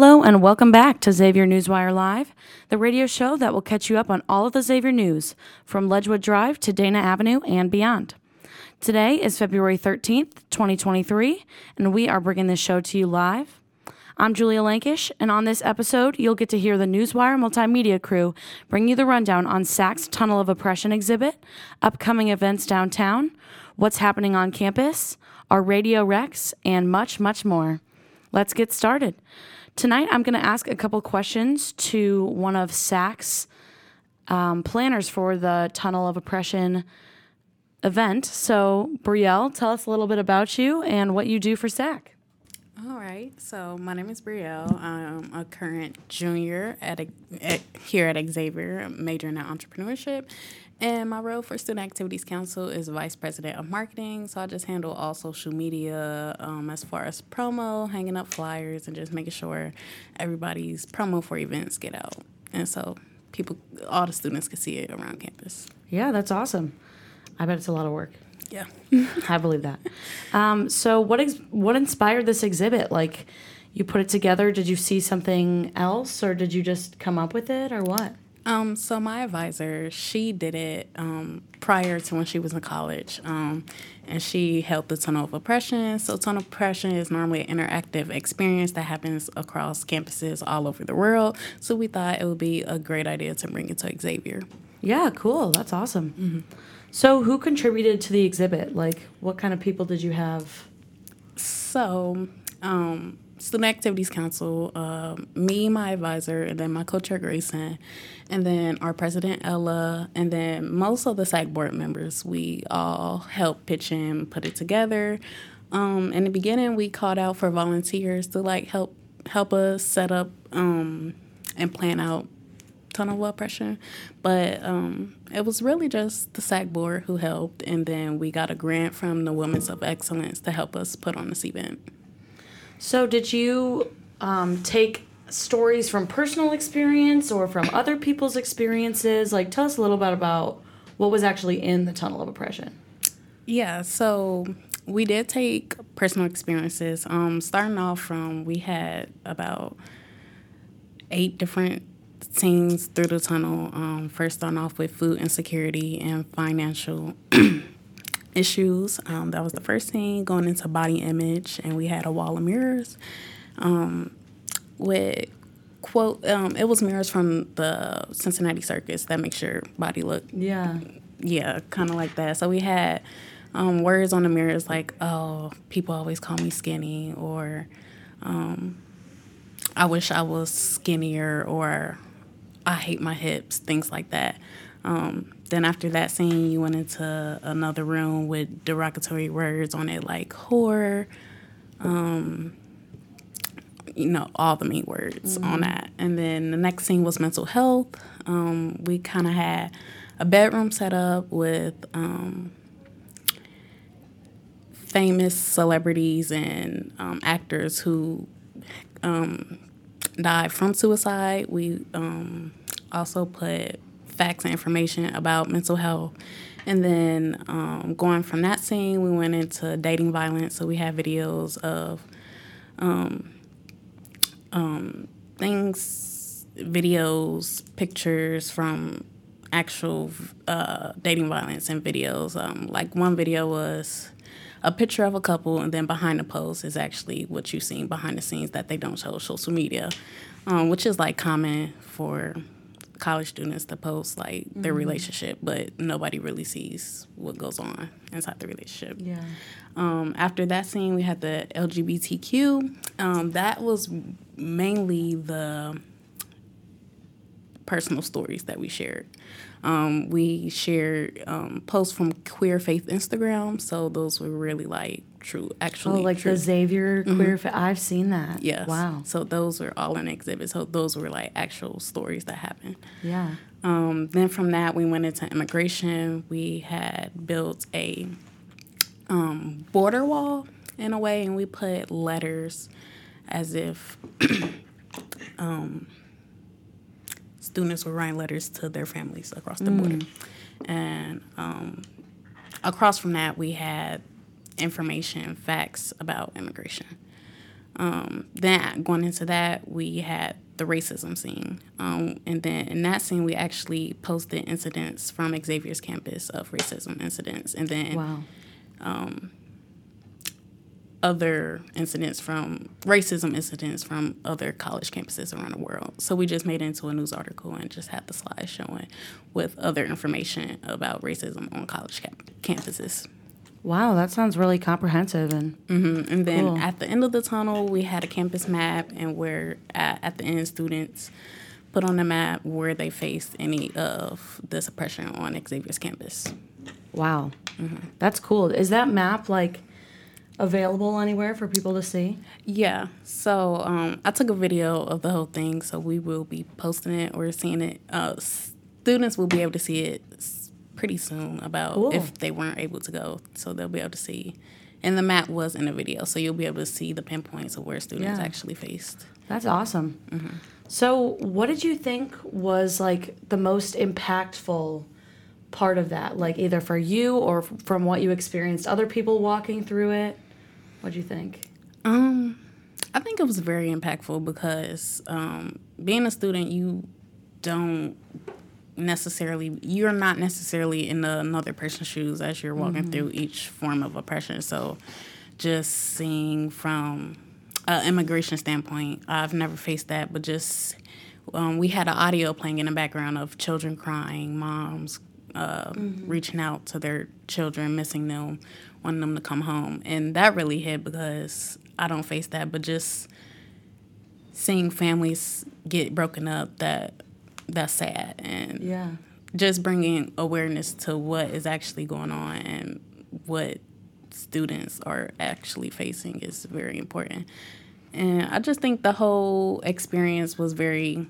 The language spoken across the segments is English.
Hello and welcome back to Xavier Newswire Live, the radio show that will catch you up on all of the Xavier news from Ledgewood Drive to Dana Avenue and beyond. Today is February 13th, 2023, and we are bringing this show to you live. I'm Julia Lankish, and on this episode, you'll get to hear the Newswire multimedia crew bring you the rundown on SAC's Tunnel of Oppression exhibit, upcoming events downtown, what's happening on campus, our radio Rex, and much, much more. Let's get started. Tonight, I'm going to ask a couple questions to one of SAC's um, planners for the Tunnel of Oppression event. So, Brielle, tell us a little bit about you and what you do for SAC. All right. So my name is Brielle. I'm a current junior at, a, at here at Xavier, majoring in entrepreneurship. And my role for Student Activities Council is Vice President of Marketing. So I just handle all social media um, as far as promo, hanging up flyers, and just making sure everybody's promo for events get out. And so people, all the students can see it around campus. Yeah, that's awesome. I bet it's a lot of work. Yeah. I believe that. Um, so, what ex- what inspired this exhibit? Like, you put it together. Did you see something else, or did you just come up with it, or what? Um, so my advisor, she did it um, prior to when she was in college, um, and she helped the Tunnel of Oppression. So Tunnel of Oppression is normally an interactive experience that happens across campuses all over the world. So we thought it would be a great idea to bring it to Xavier. Yeah, cool. That's awesome. Mm-hmm. So, who contributed to the exhibit? Like, what kind of people did you have? So, um, Student Activities Council, uh, me, my advisor, and then my co-chair Grayson, and then our president Ella, and then most of the SAC board members. We all helped pitch in, put it together. Um, in the beginning, we called out for volunteers to like help help us set up um, and plan out tunnel of oppression, But um, it was really just the SAC board who helped, and then we got a grant from the Women's of Excellence to help us put on this event. So, did you um, take stories from personal experience or from other people's experiences? Like, tell us a little bit about what was actually in the tunnel of oppression. Yeah, so we did take personal experiences. Um, starting off from, we had about eight different scenes through the tunnel. Um, first, starting off with food insecurity and financial issues. Um, that was the first thing Going into body image, and we had a wall of mirrors um, with quote. Um, it was mirrors from the Cincinnati Circus that makes your body look yeah yeah kind of like that. So we had um, words on the mirrors like oh people always call me skinny or um, I wish I was skinnier or I hate my hips, things like that. Um, then after that scene, you went into another room with derogatory words on it like whore, um, you know, all the mean words mm-hmm. on that. And then the next scene was mental health. Um, we kind of had a bedroom set up with um, famous celebrities and um, actors who um, died from suicide. We um, also put facts and information about mental health. And then um, going from that scene, we went into dating violence. So we have videos of um, um, things, videos, pictures from actual uh, dating violence and videos. Um, like one video was a picture of a couple, and then behind the post is actually what you've seen behind the scenes that they don't show social media, um, which is like common for college students to post like mm-hmm. their relationship, but nobody really sees what goes on inside the relationship. Yeah. Um, after that scene, we had the LGBTQ. Um, that was mainly the personal stories that we shared. Um, we shared um, posts from Queer Faith Instagram, so those were really like true, actually. Oh, like true. the Xavier mm-hmm. Queer Faith. I've seen that. Yes. Wow. So those were all in exhibits. So those were like actual stories that happened. Yeah. Um, then from that, we went into immigration. We had built a um, border wall in a way, and we put letters as if. um, students were writing letters to their families across the mm. border. And um, across from that, we had information, facts about immigration. Um, then going into that, we had the racism scene. Um, and then in that scene, we actually posted incidents from Xavier's campus of racism incidents. And then Wow. Other incidents from racism incidents from other college campuses around the world. So we just made it into a news article and just had the slides showing with other information about racism on college cap- campuses. Wow, that sounds really comprehensive and Mhm. And then Cool. at the end of the tunnel, we had a campus map, and where at, at the end, students put on the map where they faced any of the suppression on Xavier's campus. wow. That's cool. Is that map like available anywhere for people to see? Yeah. So um, I took a video of the whole thing, so we will be posting it or seeing it. Uh, students will be able to see it pretty soon about Cool. if they weren't able to go, so they'll be able to see. And the map was in the video, so you'll be able to see the pinpoints of where students Yeah. actually faced. That's awesome. So, what did you think was like the most impactful part of that? Like either for you or from what you experienced other people walking through it? What do you think? Um, I think it was very impactful because um, being a student, you don't necessarily you're not necessarily in the, another person's shoes as you're walking through each form of oppression. So, just seeing from an immigration standpoint, I've never faced that, but just um, we had an audio playing in the background of children crying, moms uh, reaching out to their children, missing them, wanting them to come home, and that really hit because I don't face that, but just seeing families get broken up that that's sad and Yeah. just bringing awareness to what is actually going on and what students are actually facing is very important. And I just think the whole experience was very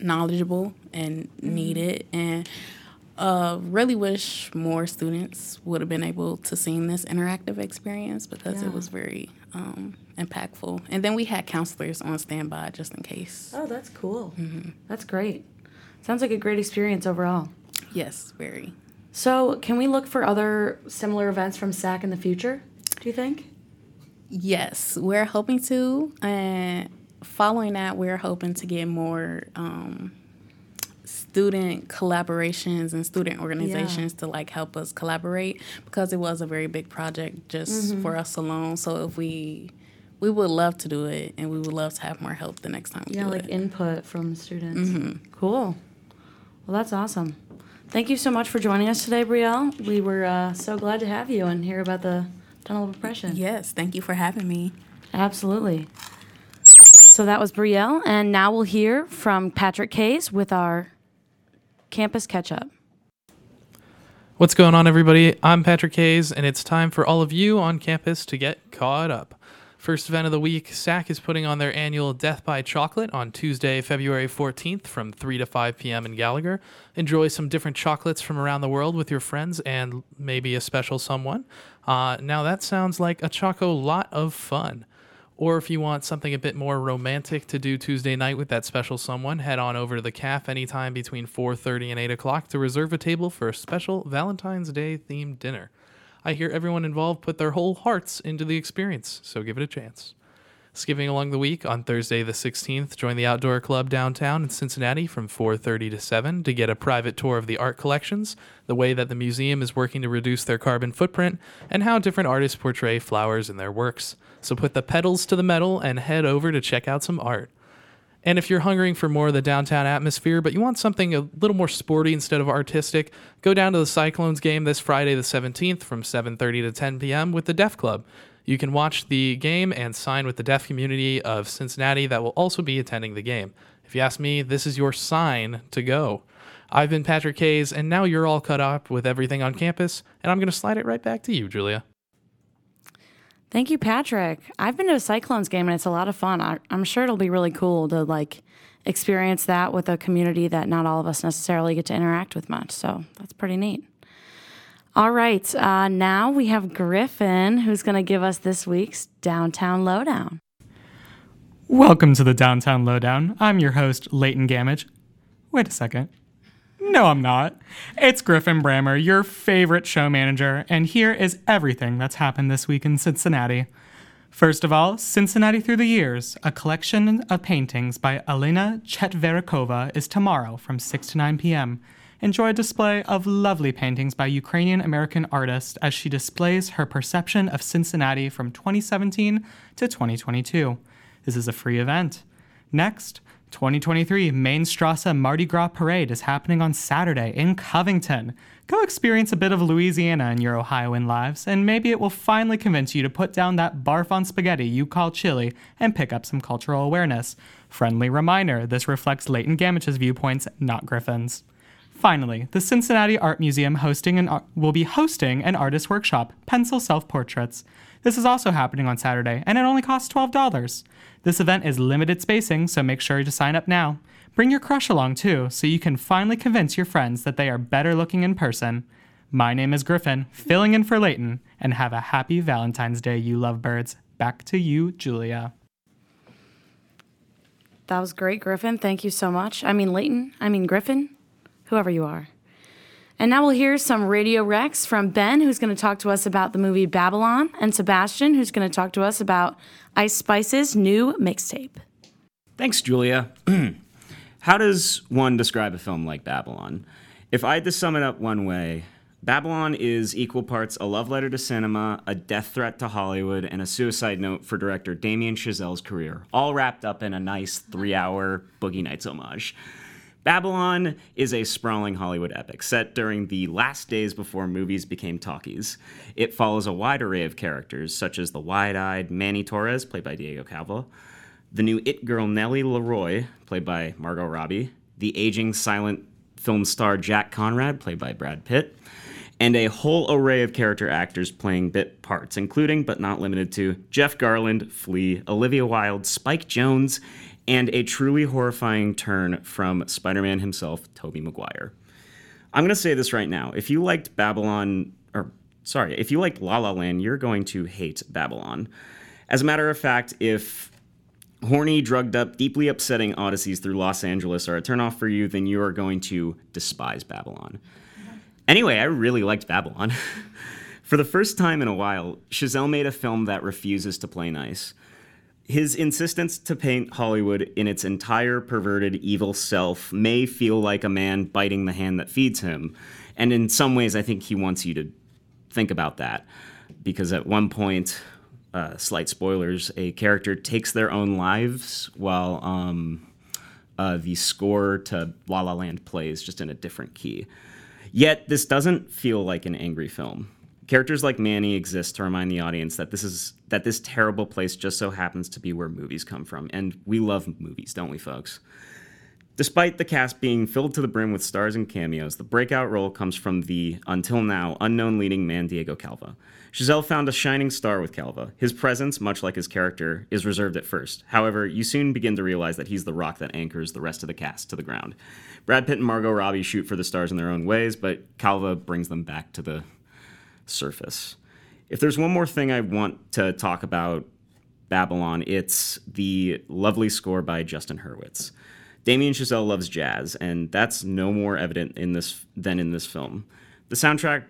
knowledgeable and needed and uh, really wish more students would have been able to see this interactive experience because Yeah. it was very um, impactful. And then we had counselors on standby just in case. Oh, that's cool. That's great. Sounds like a great experience overall. Yes, very. So, can we look for other similar events from SAC in the future? Do you think? Yes, we're hoping to. And following that, we're hoping to get more um, student collaborations and student organizations to like help us collaborate because it was a very big project just for us alone. So if we we would love to do it and we would love to have more help the next time we Yeah, like it. input from students. Cool. Well, that's awesome. Thank you so much for joining us today, Brielle. We were uh, so glad to have you and hear about the tunnel of oppression. yes, thank you for having me. Absolutely. So that was Brielle, and now we'll hear from Patrick Case with our campus catch up. What's going on, everybody? I'm Patrick Hayes, and it's time for all of you on campus to get caught up. First event of the week, SAC is putting on their annual Death by Chocolate on Tuesday, February 14th from 3 to 5 p.m. in Gallagher. Enjoy some different chocolates from around the world with your friends and maybe a special someone. Uh, now, that sounds like a choco lot of fun. Or if you want something a bit more romantic to do Tuesday night with that special someone, head on over to the CAF anytime between 4:30 and 8 o'clock to reserve a table for a special Valentine's Day themed dinner. I hear everyone involved put their whole hearts into the experience, so give it a chance. Skipping along the week on Thursday the 16th, join the Outdoor Club downtown in Cincinnati from 4:30 to 7 to get a private tour of the art collections, the way that the museum is working to reduce their carbon footprint, and how different artists portray flowers in their works. So put the pedals to the metal and head over to check out some art. And if you're hungering for more of the downtown atmosphere, but you want something a little more sporty instead of artistic, go down to the Cyclones game this Friday the 17th from 7:30 to 10 p.m. with the Deaf Club. You can watch the game and sign with the deaf community of Cincinnati that will also be attending the game. If you ask me, this is your sign to go. I've been Patrick Hayes, and now you're all cut up with everything on campus, and I'm going to slide it right back to you, Julia. Thank you, Patrick. I've been to a Cyclones game and it's a lot of fun. I'm sure it'll be really cool to like experience that with a community that not all of us necessarily get to interact with much. So that's pretty neat. All right, uh, now we have Griffin who's going to give us this week's downtown lowdown. Welcome to the Downtown Lowdown. I'm your host, Leighton Gamage. Wait a second. No, I'm not. It's Griffin Brammer, your favorite show manager, and here is everything that's happened this week in Cincinnati. First of all, Cincinnati Through the Years, a collection of paintings by Elena Chetverikova, is tomorrow from 6 to 9 p.m. Enjoy a display of lovely paintings by Ukrainian American artist as she displays her perception of Cincinnati from 2017 to 2022. This is a free event. Next, 2023 Main Strasse Mardi Gras Parade is happening on Saturday in Covington. Go experience a bit of Louisiana in your Ohioan lives, and maybe it will finally convince you to put down that barf on spaghetti you call chili and pick up some cultural awareness. Friendly reminder this reflects Leighton Gamage's viewpoints, not Griffin's. Finally, the Cincinnati Art Museum hosting an, will be hosting an artist workshop, Pencil Self Portraits. This is also happening on Saturday, and it only costs $12. This event is limited spacing, so make sure to sign up now. Bring your crush along too, so you can finally convince your friends that they are better looking in person. My name is Griffin, filling in for Leighton, and have a happy Valentine's Day, you lovebirds. Back to you, Julia. That was great, Griffin. Thank you so much. I mean, Leighton. I mean, Griffin. Whoever you are. And now we'll hear some Radio Rex from Ben, who's going to talk to us about the movie Babylon, and Sebastian, who's going to talk to us about Ice Spice's new mixtape. Thanks, Julia. How does one describe a film like Babylon? If I had to sum it up one way, Babylon is equal parts a love letter to cinema, a death threat to Hollywood, and a suicide note for director Damien Chazelle's career, all wrapped up in a nice three hour Boogie Nights homage. Babylon is a sprawling Hollywood epic set during the last days before movies became talkies. It follows a wide array of characters, such as the wide eyed Manny Torres, played by Diego Calva, the new It girl Nellie LaRoy, played by Margot Robbie, the aging silent film star Jack Conrad, played by Brad Pitt, and a whole array of character actors playing bit parts, including but not limited to Jeff Garlin, Flea, Olivia Wilde, Spike Jonze, and a truly horrifying turn from Spider Man himself, Tobey Maguire. I'm going to say this right now. If you liked Babylon, or sorry, if you liked La La Land, you're going to hate Babylon. As a matter of fact, if horny, drugged up, deeply upsetting odysseys through Los Angeles are a turnoff for you, then you are going to despise Babylon. Anyway, I really liked Babylon. for the first time in a while, Chazelle made a film that refuses to play nice. His insistence to paint Hollywood in its entire perverted evil self may feel like a man biting the hand that feeds him. And in some ways, I think he wants you to think about that. Because at one point, uh, slight spoilers, a character takes their own lives while um, uh, the score to La La Land plays just in a different key. Yet, this doesn't feel like an angry film. Characters like Manny exist to remind the audience that this is that this terrible place just so happens to be where movies come from, and we love movies, don't we, folks? Despite the cast being filled to the brim with stars and cameos, the breakout role comes from the, until now, unknown leading man Diego Calva. Chazelle found a shining star with Calva. His presence, much like his character, is reserved at first. However, you soon begin to realize that he's the rock that anchors the rest of the cast to the ground. Brad Pitt and Margot Robbie shoot for the stars in their own ways, but Calva brings them back to the surface. If there's one more thing I want to talk about Babylon, it's the lovely score by Justin Hurwitz. Damien Chazelle loves jazz, and that's no more evident in this than in this film. The soundtrack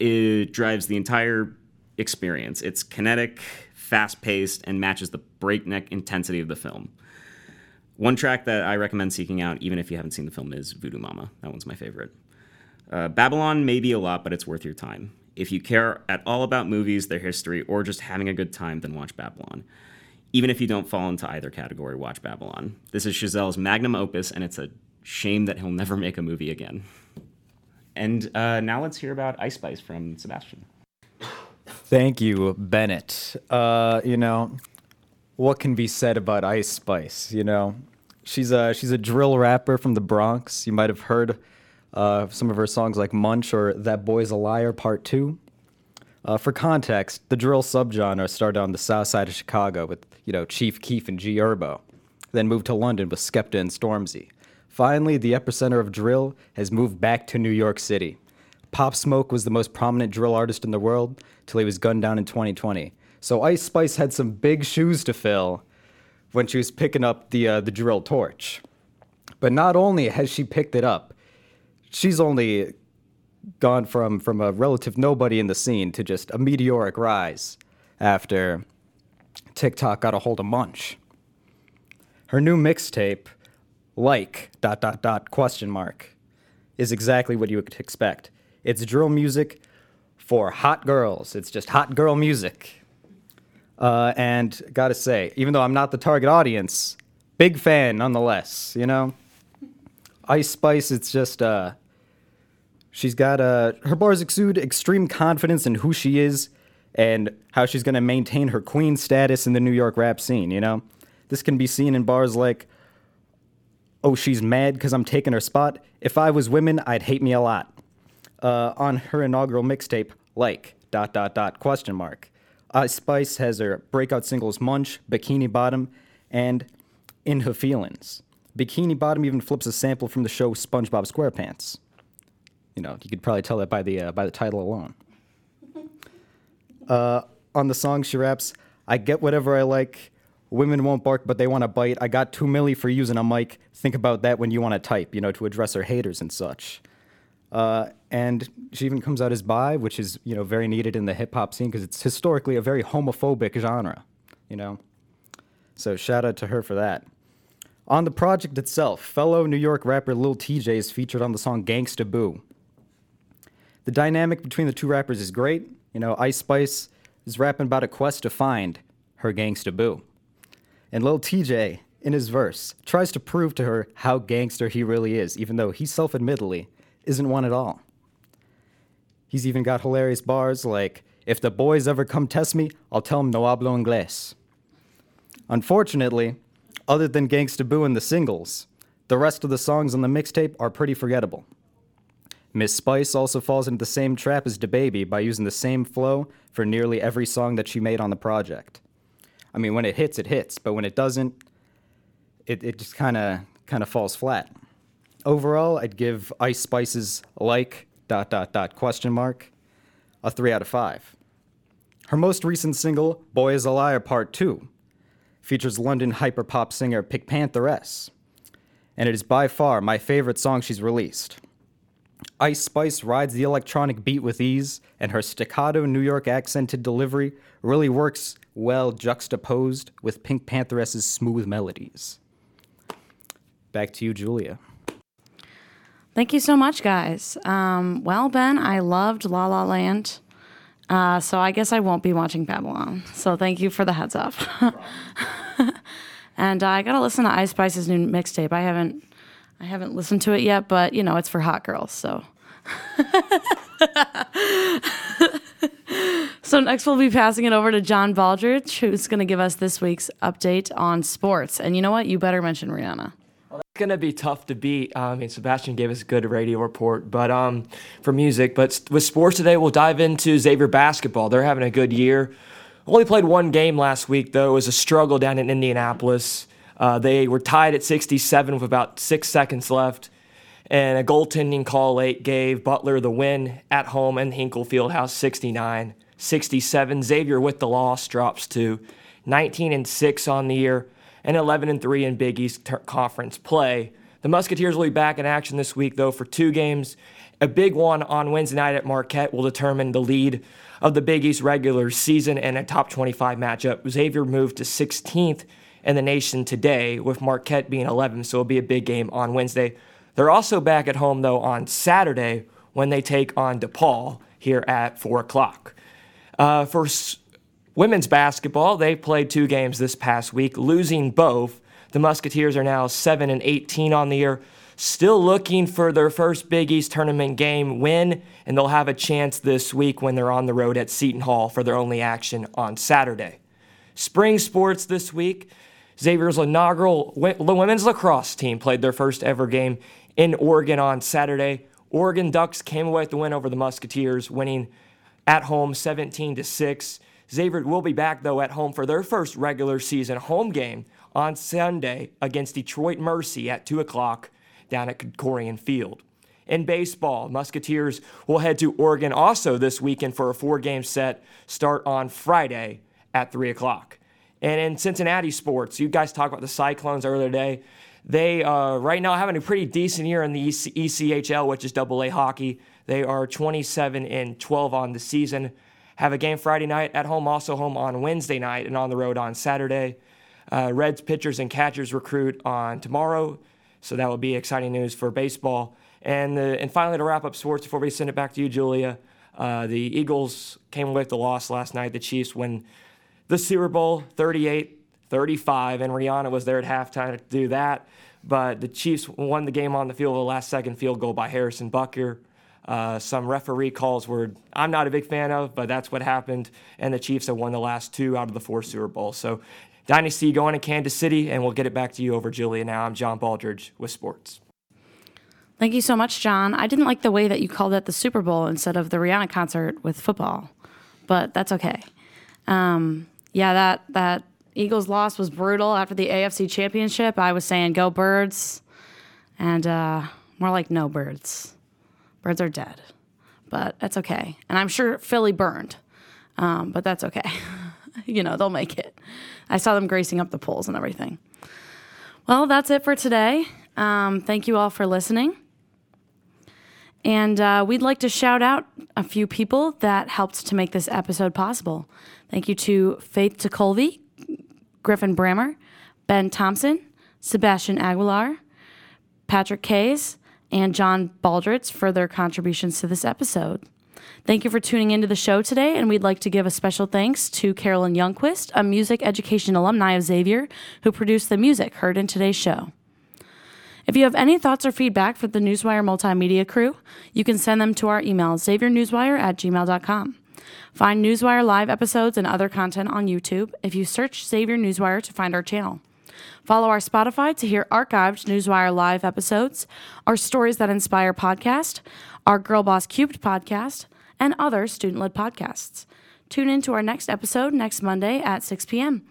it drives the entire experience. It's kinetic, fast-paced, and matches the breakneck intensity of the film. One track that I recommend seeking out, even if you haven't seen the film, is Voodoo Mama. That one's my favorite. Uh, Babylon may be a lot, but it's worth your time. If you care at all about movies, their history, or just having a good time, then watch Babylon. Even if you don't fall into either category, watch Babylon. This is Chazelle's magnum opus, and it's a shame that he'll never make a movie again. And uh, now let's hear about Ice Spice from Sebastian. Thank you, Bennett. Uh, you know, what can be said about Ice Spice? You know, she's a she's a drill rapper from the Bronx. You might have heard uh, some of her songs like Munch or That Boy's a Liar Part 2. Uh, for context, the drill subgenre started on the south side of Chicago with, you know, Chief Keef and G Herbo, then moved to London with Skepta and Stormzy. Finally, the epicenter of drill has moved back to New York City. Pop Smoke was the most prominent drill artist in the world till he was gunned down in 2020. So Ice Spice had some big shoes to fill when she was picking up the uh, the drill torch. But not only has she picked it up, she's only gone from from a relative nobody in the scene to just a meteoric rise after TikTok got a hold of Munch. Her new mixtape, like dot dot dot question mark, is exactly what you would expect. It's drill music for hot girls. It's just hot girl music. Uh, and gotta say, even though I'm not the target audience, big fan nonetheless. You know, Ice Spice. It's just uh, she's got uh, her bars exude extreme confidence in who she is and how she's gonna maintain her queen status in the New York rap scene. You know, this can be seen in bars like, "Oh, she's mad because I'm taking her spot. If I was women, I'd hate me a lot." Uh, on her inaugural mixtape, like dot dot dot question mark. Ice Spice has her breakout singles Munch, Bikini Bottom, and In Her Feelings. Bikini Bottom even flips a sample from the show SpongeBob SquarePants. You know, you could probably tell that by the uh, by the title alone. Uh, on the song, she raps, "I get whatever I like. Women won't bark, but they want to bite. I got two milli for using a mic. Think about that when you want to type. You know, to address her haters and such." Uh, and she even comes out as bi, which is you know very needed in the hip hop scene because it's historically a very homophobic genre, you know. So shout out to her for that. On the project itself, fellow New York rapper Lil Tjay is featured on the song Gangsta Boo. The dynamic between the two rappers is great. You know, Ice Spice is rapping about a quest to find her Gangsta Boo. And Lil Tjay, in his verse, tries to prove to her how gangster he really is, even though he self admittedly isn't one at all. He's even got hilarious bars like, if the boys ever come test me, I'll tell them no hablo inglés. Unfortunately, other than Gangsta Boo and the singles, the rest of the songs on the mixtape are pretty forgettable. Miss Spice also falls into the same trap as DaBaby by using the same flow for nearly every song that she made on the project. I mean, when it hits, it hits, but when it doesn't, it, it just kind of kind of falls flat. Overall, I'd give Ice Spice's like dot dot dot question mark a three out of five. Her most recent single, "Boy Is a Liar" Part Two, features London hyperpop singer Pink Pantheress, and it is by far my favorite song she's released. Ice Spice rides the electronic beat with ease, and her staccato New York accented delivery really works well juxtaposed with Pink Pantheress's smooth melodies. Back to you, Julia. Thank you so much, guys. Um, well, Ben, I loved La La Land. Uh, so I guess I won't be watching Babylon. So thank you for the heads up. and uh, I gotta listen to Ice Spice's new mixtape. I haven't, I haven't listened to it yet, but you know it's for hot girls. So. so next we'll be passing it over to John Baldridge, who's going to give us this week's update on sports. And you know what? You better mention Rihanna. It's gonna be tough to beat. Um, I mean, Sebastian gave us a good radio report, but um, for music. But with sports today, we'll dive into Xavier basketball. They're having a good year. Only played one game last week, though. It was a struggle down in Indianapolis. Uh, they were tied at 67 with about six seconds left, and a goaltending call late gave Butler the win at home in Hinkle Fieldhouse 69 67. Xavier with the loss drops to 19 and 6 on the year and 11 and 3 in Big East ter- Conference play. The Musketeers will be back in action this week, though, for two games. A big one on Wednesday night at Marquette will determine the lead of the Big East regular season and a top 25 matchup. Xavier moved to 16th in the nation today, with Marquette being 11th, so it'll be a big game on Wednesday. They're also back at home, though, on Saturday when they take on DePaul here at 4 o'clock. Uh, for s- women's basketball, they played two games this past week, losing both. The Musketeers are now 7 and 18 on the year, still looking for their first Big East tournament game win, and they'll have a chance this week when they're on the road at Seton Hall for their only action on Saturday. Spring sports this week. Xavier's inaugural women's lacrosse team played their first ever game in Oregon on Saturday. Oregon Ducks came away with the win over the Musketeers, winning at home 17 to 6. Xavier will be back though at home for their first regular season home game on Sunday against Detroit Mercy at 2 o'clock down at Corcoran Field. In baseball, Musketeers will head to Oregon also this weekend for a four game set, start on Friday at 3 o'clock. And in Cincinnati sports, you guys talked about the Cyclones earlier today. They uh, right now having a pretty decent year in the EC- ECHL, which is Double A hockey. They are 27 and 12 on the season. have a game Friday night at home, also home on Wednesday night, and on the road on Saturday. Uh, Reds pitchers and catchers recruit on tomorrow, so that will be exciting news for baseball. And the, and finally, to wrap up sports before we send it back to you, Julia, uh, the Eagles came with the loss last night. The Chiefs win the Super Bowl 38 35, and Rihanna was there at halftime to do that. But the Chiefs won the game on the field a last second field goal by Harrison Butker. Uh, some referee calls were I'm not a big fan of, but that's what happened. And the Chiefs have won the last two out of the four Super Bowls. So Dynasty going to Kansas City, and we'll get it back to you over Julia now. I'm John Baldridge with sports. Thank you so much, John. I didn't like the way that you called it the Super Bowl instead of the Rihanna concert with football, but that's okay. Um, yeah, that that Eagles loss was brutal after the AFC Championship. I was saying go birds, and uh, more like no birds. Birds are dead, but that's okay. And I'm sure Philly burned, um, but that's okay. you know they'll make it. I saw them gracing up the poles and everything. Well, that's it for today. Um, thank you all for listening. And uh, we'd like to shout out a few people that helped to make this episode possible. Thank you to Faith Tecolvi, Griffin Brammer, Ben Thompson, Sebastian Aguilar, Patrick Kays, and John Baldridge for their contributions to this episode. Thank you for tuning into the show today, and we'd like to give a special thanks to Carolyn Youngquist, a music education alumni of Xavier, who produced the music heard in today's show. If you have any thoughts or feedback for the Newswire multimedia crew, you can send them to our email, xaviernewswire at gmail.com. Find Newswire live episodes and other content on YouTube if you search Xavier Newswire to find our channel. Follow our Spotify to hear archived Newswire live episodes, our Stories That Inspire podcast, our Girl Boss Cubed podcast, and other student led podcasts. Tune in to our next episode next Monday at 6 p.m.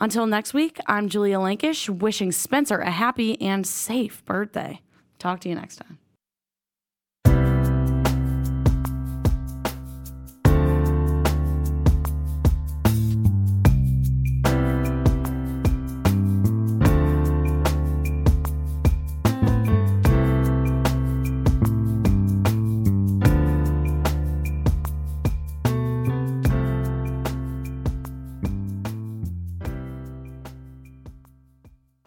Until next week, I'm Julia Lankish, wishing Spencer a happy and safe birthday. Talk to you next time.